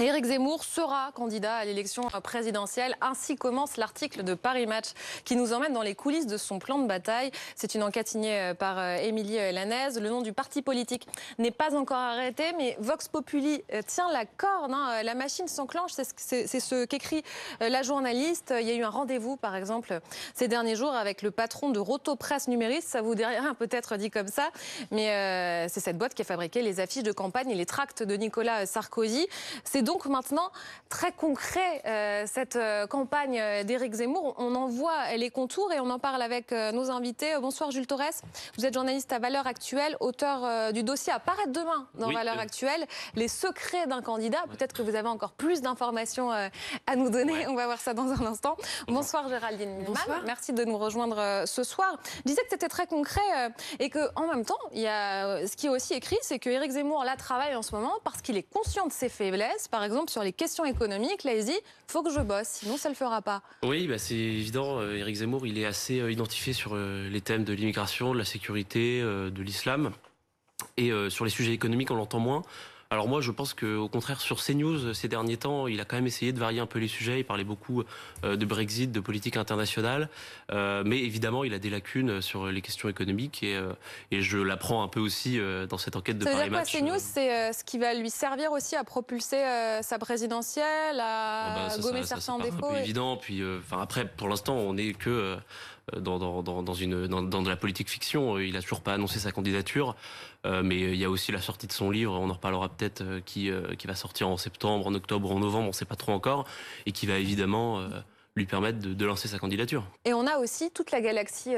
Éric Zemmour sera candidat à l'élection présidentielle. Ainsi commence l'article de Paris Match qui nous emmène dans les coulisses de son plan de bataille. C'est une enquête signée euh, par euh, Émilie euh, Lanaise. Le nom du parti politique n'est pas encore arrêté, mais Vox Populi tient la corde. Hein. La machine s'enclenche, c'est ce qu'écrit la journaliste. Il y a eu un rendez-vous, par exemple, ces derniers jours avec le patron de Roto Presse Numériste. Ça vous rien, peut-être dit comme ça, mais c'est cette boîte qui a fabriqué les affiches de campagne et les tracts de Nicolas Sarkozy. Donc maintenant très concret euh, cette euh, campagne d'Éric Zemmour. On en voit les contours et on en parle avec euh, nos invités. Bonsoir Jules Torres. Vous êtes journaliste à Valeurs Actuelles, auteur du dossier à paraître demain dans Valeurs Actuelles, les secrets d'un candidat. Peut-être que vous avez encore plus d'informations à nous donner. On va voir ça dans un instant. Bonsoir, Géraldine Bonsoir. Merci de nous rejoindre ce soir. Je disais que c'était très concret et que en même temps, il y a ce qui est aussi écrit, c'est que Éric Zemmour là travaille en ce moment parce qu'il est conscient de ses faiblesses par exemple, sur les questions économiques, là, il dit faut que je bosse, sinon ça ne le fera pas. Oui, bah, c'est évident. Euh, Éric Zemmour, il est assez euh, identifié sur euh, les thèmes de l'immigration, de la sécurité, de l'islam. Et sur les sujets économiques, on l'entend moins. Alors moi, je pense qu'au contraire, sur CNews, ces derniers temps, il a quand même essayé de varier un peu les sujets. Il parlait beaucoup euh, de Brexit, de politique internationale. Euh, mais évidemment, il a des lacunes sur les questions économiques. Et, euh, et je l'apprends un peu aussi dans cette enquête de Ça Paris Match. CNews, c'est ce qui va lui servir aussi à propulser sa présidentielle, à ah bah, gommer certains défauts. C'est évident. Puis, enfin après, pour l'instant, on n'est que dans, dans, dans, une, dans, dans de la politique fiction. Il a toujours pas annoncé sa candidature. Euh, mais il y a aussi la sortie de son livre, on en reparlera peut-être, euh, qui, euh, qui va sortir en septembre, en octobre, en novembre, on ne sait pas trop encore, et qui va évidemment lui permettre de, lancer sa candidature. Et on a aussi toute la galaxie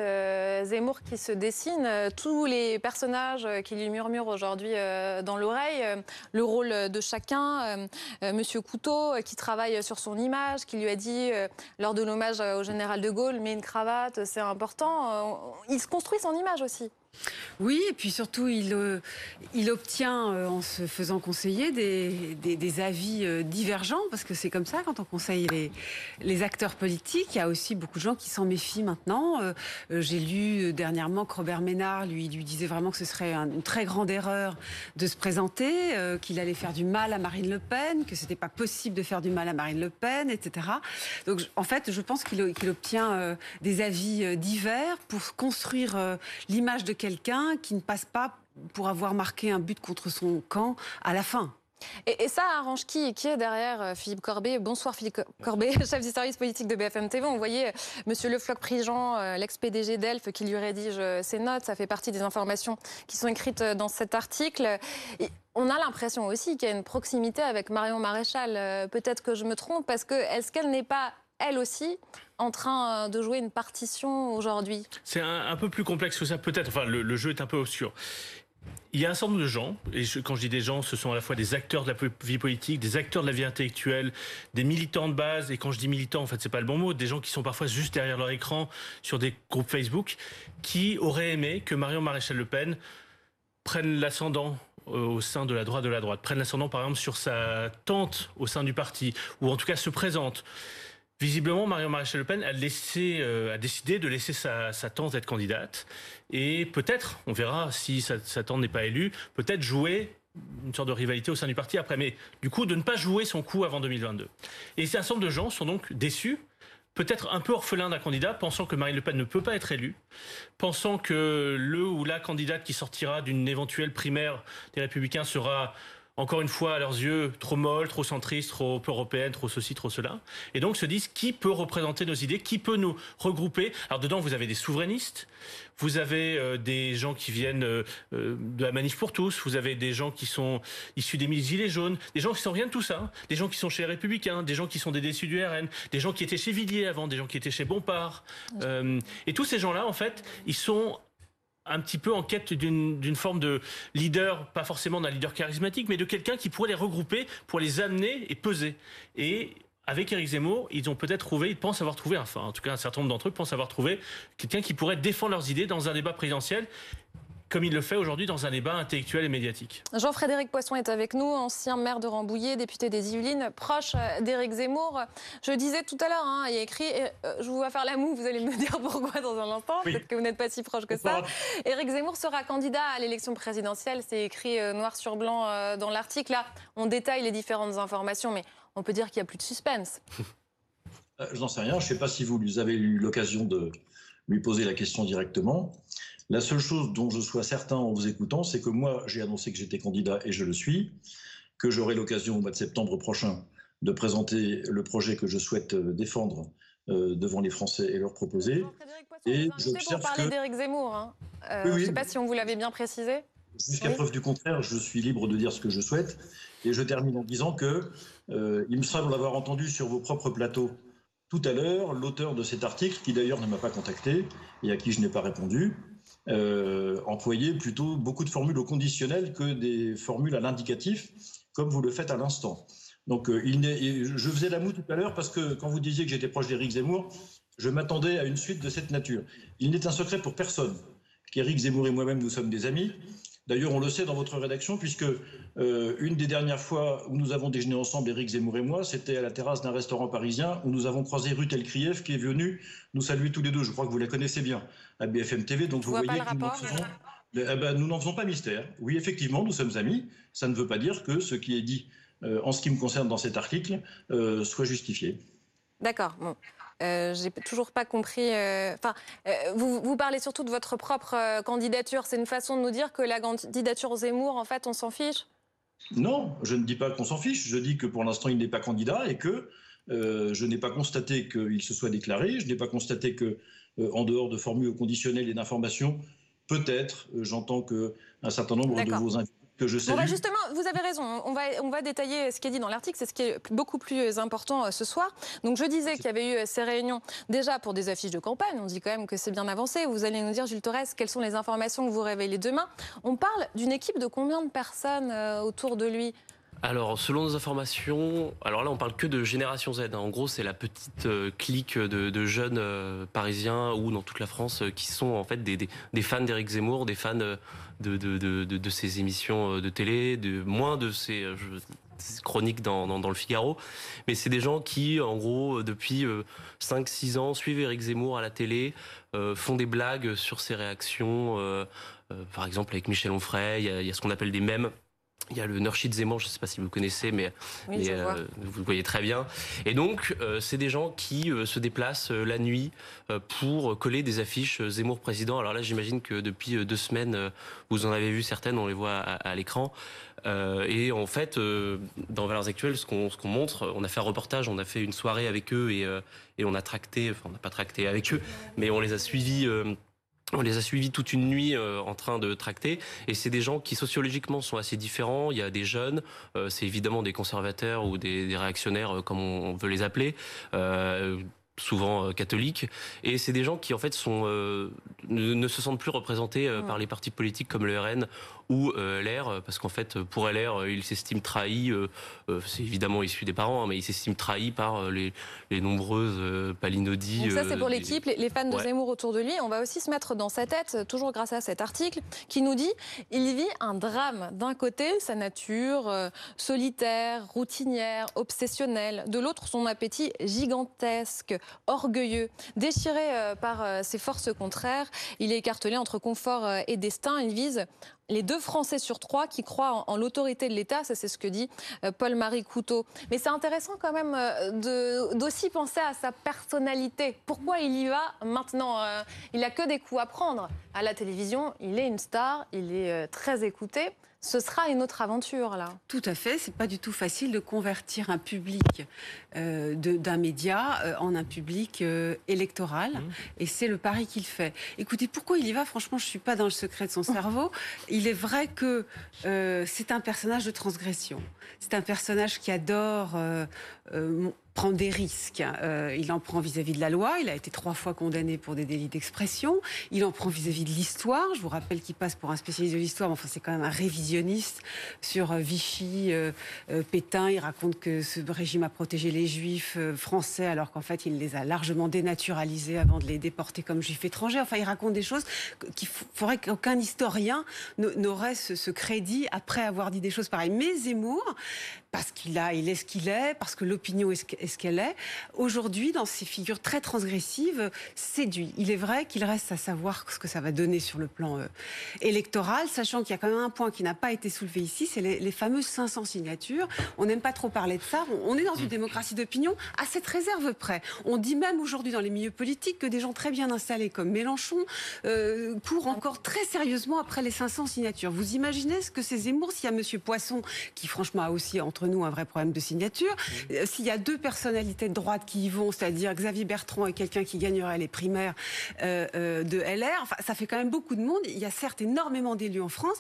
Zemmour qui se dessine, tous les personnages qui lui murmurent aujourd'hui dans l'oreille, le rôle de chacun, Monsieur Couteau qui travaille sur son image, qui lui a dit lors de l'hommage au général de Gaulle, mais une cravate, c'est important. il se construit son image aussi. Oui, et puis surtout, il, euh, obtient, euh, en se faisant conseiller, des, avis euh, divergents, parce que c'est comme ça quand on conseille les, acteurs politiques. Il y a aussi beaucoup de gens qui s'en méfient maintenant. J'ai lu dernièrement que Robert Ménard lui, lui disait vraiment que ce serait une très grande erreur de se présenter, qu'il allait faire du mal à Marine Le Pen, que c'était pas possible de faire du mal à Marine Le Pen, etc. Donc, en fait, je pense qu'il obtient des avis divers pour construire l'image de quelqu'un qui ne passe pas pour avoir marqué un but contre son camp à la fin. Et, ça arrange qui Qui est derrière euh, Philippe Corbet? Bonsoir Philippe Corbet, chef du service politique de BFM TV. On voyait euh, Monsieur Le Floch-Prigent, euh, l'ex-PDG d'Elf, qui lui rédige ses notes. Ça fait partie des informations qui sont écrites dans cet article. on a l'impression aussi qu'il y a une proximité avec Marion Maréchal. Peut-être que je me trompe, parce que est-ce qu'elle n'est pas elle aussi, en train euh, de jouer une partition aujourd'hui? C'est un, peu plus complexe que ça, peut-être. Enfin, le, jeu est un peu obscur. Il y a un certain nombre de gens, et quand je dis des gens, ce sont à la fois des acteurs de la vie politique, des acteurs de la vie intellectuelle, des militants de base, et quand je dis militants, en fait, c'est pas le bon mot, des gens qui sont parfois juste derrière leur écran sur des groupes Facebook, qui auraient aimé que Marion Maréchal Le Pen prenne l'ascendant euh, au sein de la droite de la droite, prenne l'ascendant par exemple sur sa tante au sein du parti, ou en tout cas se présente. Visiblement, Marion Maréchal Le Pen a, euh, décidé de laisser sa, tante être candidate et peut-être, on verra si sa, sa tante n'est pas élue, peut-être jouer une sorte de rivalité au sein du parti après, mais du coup de ne pas jouer son coup avant 2022. Et un certain nombre de gens sont donc déçus, peut-être un peu orphelins d'un candidat, pensant que Marine Le Pen ne peut pas être élue, pensant que le ou la candidate qui sortira d'une éventuelle primaire des Républicains sera encore une fois, à leurs yeux, trop molle, trop centriste, trop européenne, trop ceci, trop cela. Et donc se disent qui peut représenter nos idées, qui peut nous regrouper? Alors dedans, vous avez des souverainistes, vous avez euh, des gens qui viennent euh, euh, de la Manif pour tous, vous avez des gens qui sont issus des mille gilets jaunes, des gens qui sont rien de tout ça, hein. des gens qui sont chez les Républicains, des gens qui sont des déçus du RN, des gens qui étaient chez Villiers avant, des gens qui étaient chez Bompard. et tous ces gens-là, en fait, ils sont un petit peu en quête d'une forme de leader, pas forcément d'un leader charismatique, mais de quelqu'un qui pourrait les regrouper pour les amener et peser. Et avec Éric Zemmour, ils ont peut-être trouvé, ils pensent avoir trouvé, enfin en tout cas un certain nombre d'entre eux pensent avoir trouvé quelqu'un qui pourrait défendre leurs idées dans un débat présidentiel comme il le fait aujourd'hui dans un débat intellectuel et médiatique. Jean-Frédéric Poisson est avec nous, ancien maire de Rambouillet, député des Yvelines, proche euh, d'Éric Zemmour. Je disais tout à l'heure, hein, il y a écrit, euh, je vous vois faire la moue, vous allez me dire pourquoi dans un instant, peut-être que vous n'êtes pas si proche que ça. Éric Zemmour sera candidat à l'élection présidentielle, c'est écrit noir sur blanc dans l'article. Là, on détaille les différentes informations, mais on peut dire qu'il n'y a plus de suspense. Je n'en sais rien, je ne sais pas si vous avez eu l'occasion de lui poser la question directement. La seule chose dont je sois certain en vous écoutant, c'est que moi, j'ai annoncé que j'étais candidat et je le suis, que j'aurai l'occasion au mois de septembre prochain de présenter le projet que je souhaite euh, défendre euh, devant les Français et leur proposer. Et pour parler d'Éric Zemmour. Hein. Euh, je ne sais pas si on vous l'avait bien précisé. Jusqu'à preuve du contraire, je suis libre de dire ce que je souhaite. Et je termine en disant que il me semble avoir entendu sur vos propres plateaux tout à l'heure l'auteur de cet article, qui d'ailleurs ne m'a pas contacté et à qui je n'ai pas répondu, euh, employer plutôt beaucoup de formules au conditionnel que des formules à l'indicatif, comme vous le faites à l'instant. Donc, euh, je faisais la moue tout à l'heure parce que quand vous disiez que j'étais proche d'Éric Zemmour, je m'attendais à une suite de cette nature. Il n'est un secret pour personne qu'Éric Zemmour et moi-même, nous sommes des amis. D'ailleurs, on le sait dans votre rédaction, puisque euh, une des dernières fois où nous avons déjeuné ensemble, Éric Zemmour et moi, c'était à la terrasse d'un restaurant parisien où nous avons croisé Ruth Elkrieff qui est venue nous saluer tous les deux. Je crois que vous la connaissez bien à BFM TV. Donc vous voyez que nous eh ben, nous n'en faisons pas mystère. Oui, effectivement, nous sommes amis. Ça ne veut pas dire que ce qui est dit euh, en ce qui me concerne dans cet article euh, soit justifié. D'accord. Bon. Euh, j'ai toujours pas compris. Euh, enfin, euh, vous, vous, parlez surtout de votre propre candidature. C'est une façon de nous dire que la candidature Zemmour, en fait, on s'en fiche? Non, je ne dis pas qu'on s'en fiche. Je dis que pour l'instant, il n'est pas candidat et que je n'ai pas constaté qu'il se soit déclaré. Je n'ai pas constaté que, en dehors de formules conditionnelles et d'informations, peut-être, j'entends que un certain nombre de vos invités je bah, justement, vous avez raison. On va, on va détailler ce qui est dit dans l'article. C'est ce qui est beaucoup plus important euh, ce soir. Donc, je disais qu'il y avait eu euh, ces réunions déjà pour des affiches de campagne. On dit quand même que c'est bien avancé. Vous allez nous dire, Jules Torres, quelles sont les informations que vous révélez demain? On parle d'une équipe de combien de personnes euh, autour de lui? Alors, selon nos informations, alors là, on parle que de génération Z. Hein. En gros, c'est la petite clique de, jeunes parisiens ou dans toute la France qui sont en fait des, fans d'Éric Zemmour, des fans de, ces émissions euh, de télé, de moins de euh, chroniques dans, le Figaro. Mais c'est des gens qui, en gros, euh, depuis 5-6 ans, suivent Éric Zemmour à la télé, font des blagues sur ses réactions. par exemple, avec Michel Onfray, il y y a ce qu'on appelle des mèmes il y a le Nurshid Zemmour, je ne sais pas si vous connaissez, mais, euh, vous le voyez très bien. Et donc, euh, c'est des gens qui euh, se déplacent la nuit pour coller des affiches Zemmour président. Alors là, j'imagine que depuis deux semaines, vous en avez vu certaines, on les voit à, l'écran. et en fait, dans Valeurs Actuelles, ce qu'on montre, on a fait un reportage, on a fait une soirée avec eux et, et on a tracté, enfin on n'a pas tracté avec eux, mais on les a suivis on les a suivis toute une nuit euh, en train de tracter et c'est des gens qui sociologiquement sont assez différents. Il y a des jeunes, euh, c'est évidemment des conservateurs ou des, réactionnaires euh, comme on, veut les appeler souvent catholiques, et c'est des gens qui en fait sont ne, se sentent plus représentés par les partis politiques comme le RN ou LR, parce qu'en fait pour LR ils s'estiment trahis, c'est évidemment issu des parents, hein, mais ils s'estiment trahis par les, les nombreuses palinodies. Donc ça c'est pour l'équipe, les, fans de Zemmour autour de lui. On va aussi se mettre dans sa tête, toujours grâce à cet article, qui nous dit il vit un drame. D'un côté sa nature solitaire, routinière, obsessionnelle, de l'autre son appétit gigantesque, orgueilleux. Déchiré euh, par euh, ses forces contraires, il est écartelé entre confort euh, et destin. Il vise les deux Français sur trois qui croient en, l'autorité de l'État. Ça, c'est ce que dit Paul-Marie Couteau. Mais c'est intéressant quand même d'aussi penser à sa personnalité. Pourquoi il y va maintenant Il n'a que des coups à prendre. À la télévision, il est une star, il est très écouté ce sera une autre aventure là. Tout à fait. C'est pas du tout facile de convertir un public euh, d'un média euh, en un public euh, électoral, mmh. et c'est le pari qu'il fait. Écoutez, pourquoi il y va? Franchement, je suis pas dans le secret de son cerveau. Il est vrai que c'est un personnage de transgression. C'est un personnage qui adore prend des risques. Euh, il en prend vis-à-vis de la loi. Il a été trois fois condamné pour des délits d'expression. Il en prend vis-à-vis de l'histoire. Je vous rappelle qu'il passe pour un spécialiste de l'histoire, enfin c'est quand même un révisionniste sur euh, Vichy, euh, Pétain. Il raconte que ce régime a protégé les juifs français alors qu'en fait il les a largement dénaturalisés avant de les déporter comme juifs étrangers. Enfin il raconte des choses qu'il faudrait qu'aucun historien n'aurait ce, ce crédit après avoir dit des choses pareilles. Mais Zemmour, parce qu'il a, il est ce qu'il est, parce que l'opinion est ce qu'elle est. Aujourd'hui, dans ces figures très transgressives, séduit. Il est vrai qu'il reste à savoir ce que ça va donner sur le plan euh, électoral, sachant qu'il y a quand même un point qui n'a pas été soulevé ici, c'est les, fameuses 500 signatures. On n'aime pas trop parler de ça. On, est dans une démocratie d'opinion à cette réserve près. On dit même aujourd'hui dans les milieux politiques que des gens très bien installés comme Mélenchon euh, courent encore très sérieusement après les 500 signatures. Vous imaginez ce que c'est Zemmour s'il y a Monsieur Poisson qui franchement a aussi entre nous un vrai problème de signature. Euh, s'il y a deux personnalités de droite qui y vont, c'est-à-dire Xavier Bertrand et quelqu'un qui gagnerait les primaires euh, euh, de LR, enfin, ça fait quand même beaucoup de monde. Il y a certes énormément d'élus en France,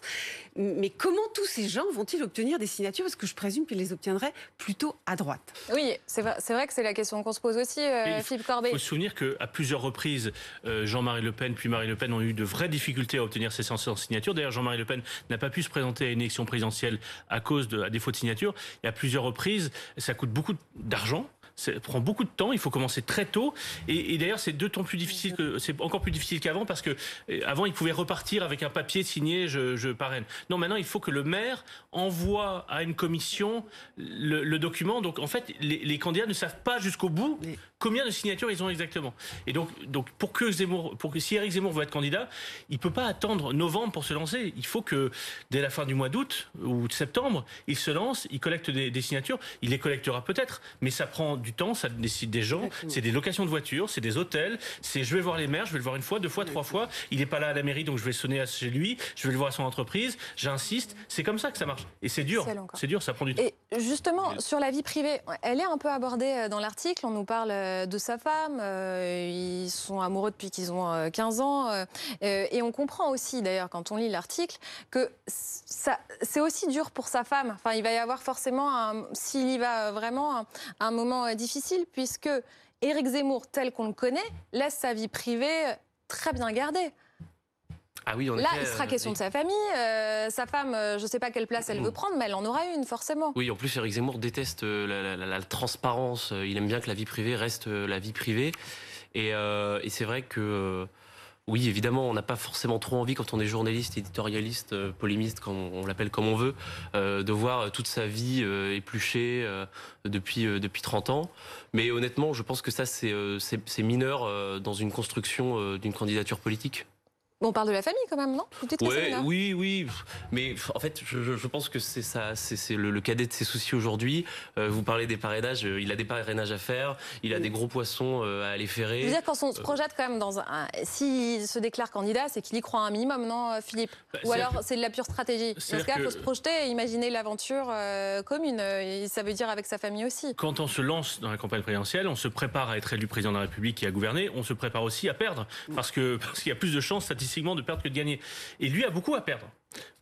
mais comment tous ces gens vont-ils obtenir des signatures? Parce que je présume qu'ils les obtiendraient plutôt à droite. Oui, c'est vrai, vrai, que c'est la question qu'on se pose aussi, Philippe Corbet. Il faut se souvenir qu'à plusieurs reprises, Jean-Marie Le Pen puis Marine Le Pen ont eu de vraies difficultés à obtenir ces 500 signatures. D'ailleurs, Jean-Marie Le Pen n'a pas pu se présenter à une élection présidentielle à cause de à défaut de signature et à plusieurs reprises. Ça coûte beaucoup d'argent. Ça prend beaucoup de temps. Il faut commencer très tôt. Et, d'ailleurs, c'est temps plus difficile que c'est encore plus difficile qu'avant parce que euh, avant, il pouvait repartir avec un papier signé je, je parraine. Non, maintenant, il faut que le maire envoie à une commission le, document. Donc, en fait, les, candidats ne savent pas jusqu'au bout combien de signatures ils ont exactement. Et donc, donc pour que Zemmour, pour que si Eric Zemmour veut être candidat, il peut pas attendre novembre pour se lancer. Il faut que dès la fin du mois d'août ou de septembre, il se lance, il collecte des, des signatures. Il les collectera peut-être, mais ça prend du temps, ça décide des gens. C'est des locations de voitures, c'est des hôtels. C'est je vais voir les maires, je vais le voir une fois, deux fois, trois fois. Il n'est pas là à la mairie, donc je vais sonner chez lui. Je vais le voir à son entreprise. J'insiste. C'est comme ça que ça marche. Et c'est dur. C'est dur, ça prend du temps. Et justement, sur la vie privée, elle est un peu abordée euh, dans l'article. On nous parle euh, de sa femme. Euh, ils sont amoureux depuis qu'ils ont 15 euh, ans. Et on comprend aussi, d'ailleurs, quand on lit l'article, que c'est aussi dur pour sa femme. Enfin, il va y avoir forcément, s'il y va vraiment, un, moment difficile, puisque Éric Zemmour, tel qu'on le connaît, laisse sa vie privée très bien gardée. Ah oui, Là, il sera question de sa famille. Euh, sa femme, euh, je ne sais pas quelle place elle veut prendre, mais elle en aura une, forcément. Oui, en plus, Eric Zemmour déteste euh, la, transparence. Il aime bien que la vie privée reste la vie privée. Et, c'est vrai que, oui, évidemment, on n'a pas forcément trop envie, quand on est journaliste, éditorialiste, polémiste, quand on, l'appelle comme on veut, de voir toute sa vie épluchée depuis, depuis 30 ans. Mais honnêtement, je pense que ça, c'est mineur dans une construction d'une candidature politique. On parle de la famille quand même, non? Oui, oui, mais en fait, je, pense que c'est ça, c'est le, cadet de ses soucis aujourd'hui. Euh, vous parlez des parrainages, euh, il a des parrainages à faire, il a des gros poissons euh, à aller ferrer. Je veux dire, quand on se projette quand même dans un. S'il se déclare candidat, c'est qu'il y croit un minimum, non, Philippe? Bah, Ou alors c'est de la pure stratégie Dans ce cas, il faut se projeter et imaginer l'aventure commune. Et ça veut dire avec sa famille aussi. Quand on se lance dans la campagne présidentielle, on se prépare à être élu président de la République et à gouverner, on se prépare aussi à perdre. Parce qu'il parce qu'il y a plus de chances statistiquement de perdre que de gagner. Et lui a beaucoup à perdre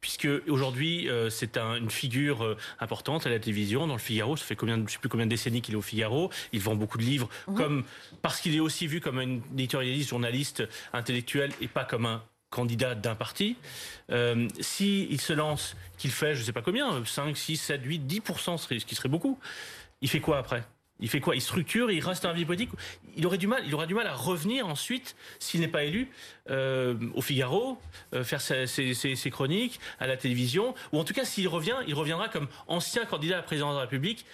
puisque aujourd'hui euh, c'est une figure euh, importante à la télévision dans le Figaro. Ça fait combien, je sais plus combien de décennies qu'il est au Figaro. Il vend beaucoup de livres, mhm. comme parce qu'il est aussi vu comme un éditorialiste, journaliste, intellectuel et pas comme un candidat d'un parti. Euh, S'il se lance, qu'il fait, je sais pas combien, 5, 6, 7, 8, 10 ce qui serait beaucoup. Il fait quoi après? Il fait quoi? Il structure, il reste un vie politique. Il aurait du mal, il aura du mal à revenir ensuite s'il n'est pas élu euh, au Figaro, euh, faire ses, ses, chroniques à la télévision, ou en tout cas s'il revient, il reviendra comme ancien candidat à la présidence de la République,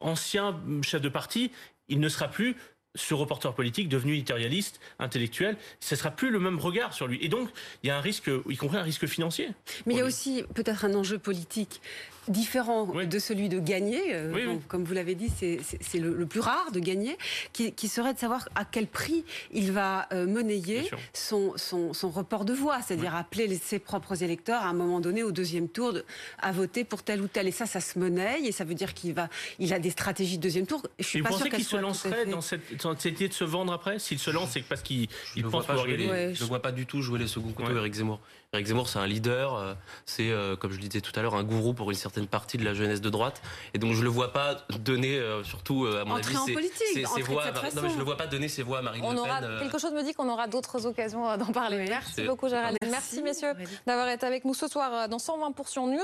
ancien chef de parti. Il ne sera plus ce reporter politique devenu éditorialiste, intellectuel, ce ne sera plus le même regard sur lui. Et donc, il y a un risque, y compris un risque financier. Mais il y a aussi peut-être un enjeu politique différent de celui de gagner. Euh, comme vous l'avez dit, c'est le, plus rare de gagner, qui, serait de savoir à quel prix il va euh, monnayer son, son, report de voix, c'est-à-dire appeler ses propres électeurs à un moment donné au deuxième tour à voter pour tel ou tel. Et ça, ça se monnaie, et ça veut dire qu'il va, il a des stratégies de deuxième tour. Je suis pas vous pensez qu'il se lancerait dans cette, dans cette, idée de se vendre après S'il se lance, c'est parce qu'il pense pouvoir gagner. Je ne vois pas du tout jouer les second couteaux Eric Zemmour. Eric Zemmour, c'est un leader, euh, c'est, comme je le disais tout à l'heure, un gourou pour une certaine certaines parties de la jeunesse de droite. Et donc je le vois pas donner, euh, surtout euh, à mon Entrer avis, en ses, politique, ses- voix. non, mais je le vois pas donner ses voix à Marine On Le aura Pen. euh, quelque chose me dit qu'on aura d'autres occasions d'en parler. Oui. Merci beaucoup Géraldine. Merci, Merci messieurs d'avoir été avec nous ce soir dans 120% News.